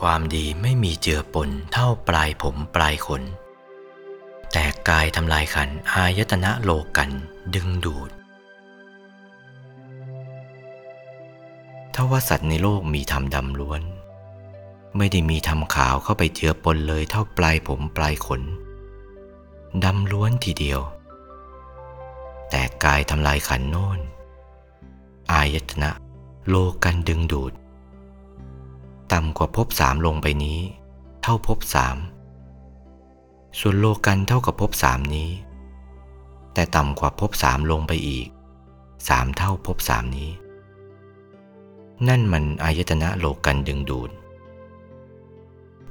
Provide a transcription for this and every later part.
ความดีไม่มีเจือปนเท่าปลายผมปลายขน แต่กายทำลายขันอายตนะโลกันดึงดูดถ้าว่าสัตว์ในโลกมีธรรมดำล้วน ไม่ได้มีธรรมขาวเข้าไปเจือปนเลยเท่าปลายผมปลายขนดำล้วนทีเดียว แต่กายทำลายขันโน่นอายตนะโลกันดึงดูด ว่าภพสามลงไปนี้ เท่าภพสามส่วนโลกันเท่ากับภพสามนี้ แต่ต่ำกว่าภพสามลงไปอีกสามเท่าภพสามนี้ นั่นมันอายตนะโลกันดึงดูด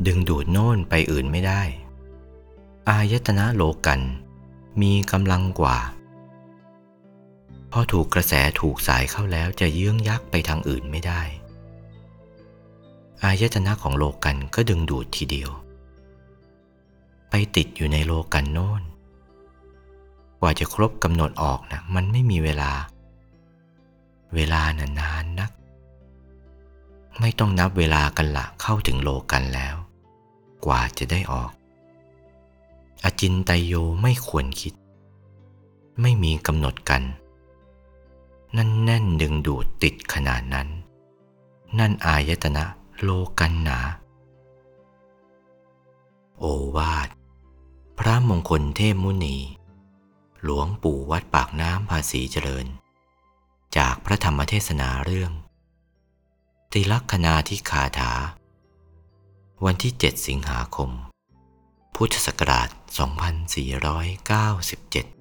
ดึงดูดโน่นไปอื่นไม่ได้ อายตนะโลกันมีกำลังกว่า พอถูกกระแสถูกสายเข้าแล้วจะเยื้องยักไปทางอื่นไม่ได้ อายตนะของโลกันก็ดึงดูดทีเดียว ไปติดอยู่ในโลกันโน้น กว่าจะครบกำหนดออกนะมันไม่มีเวลา เวลานานานนัก ไม่ต้องนับเวลากันละเข้าถึงโลกันแล้ว กว่าจะได้ออก อจินไตโยไม่ควรคิด ไม่มีกำหนดกันนั่นแน่นดึงดูดติดขนาดนั้น นั่นอายตนะ โลกันหนา โอวาท พระมงคลเทพมุนี หลวงปู่วัดปากน้ำภาษีเจริญ จากพระธรรมเทศนาเรื่อง ติลักษณาธิคาถา วันที่ 7 สิงหาคม พุทธศักราช 2497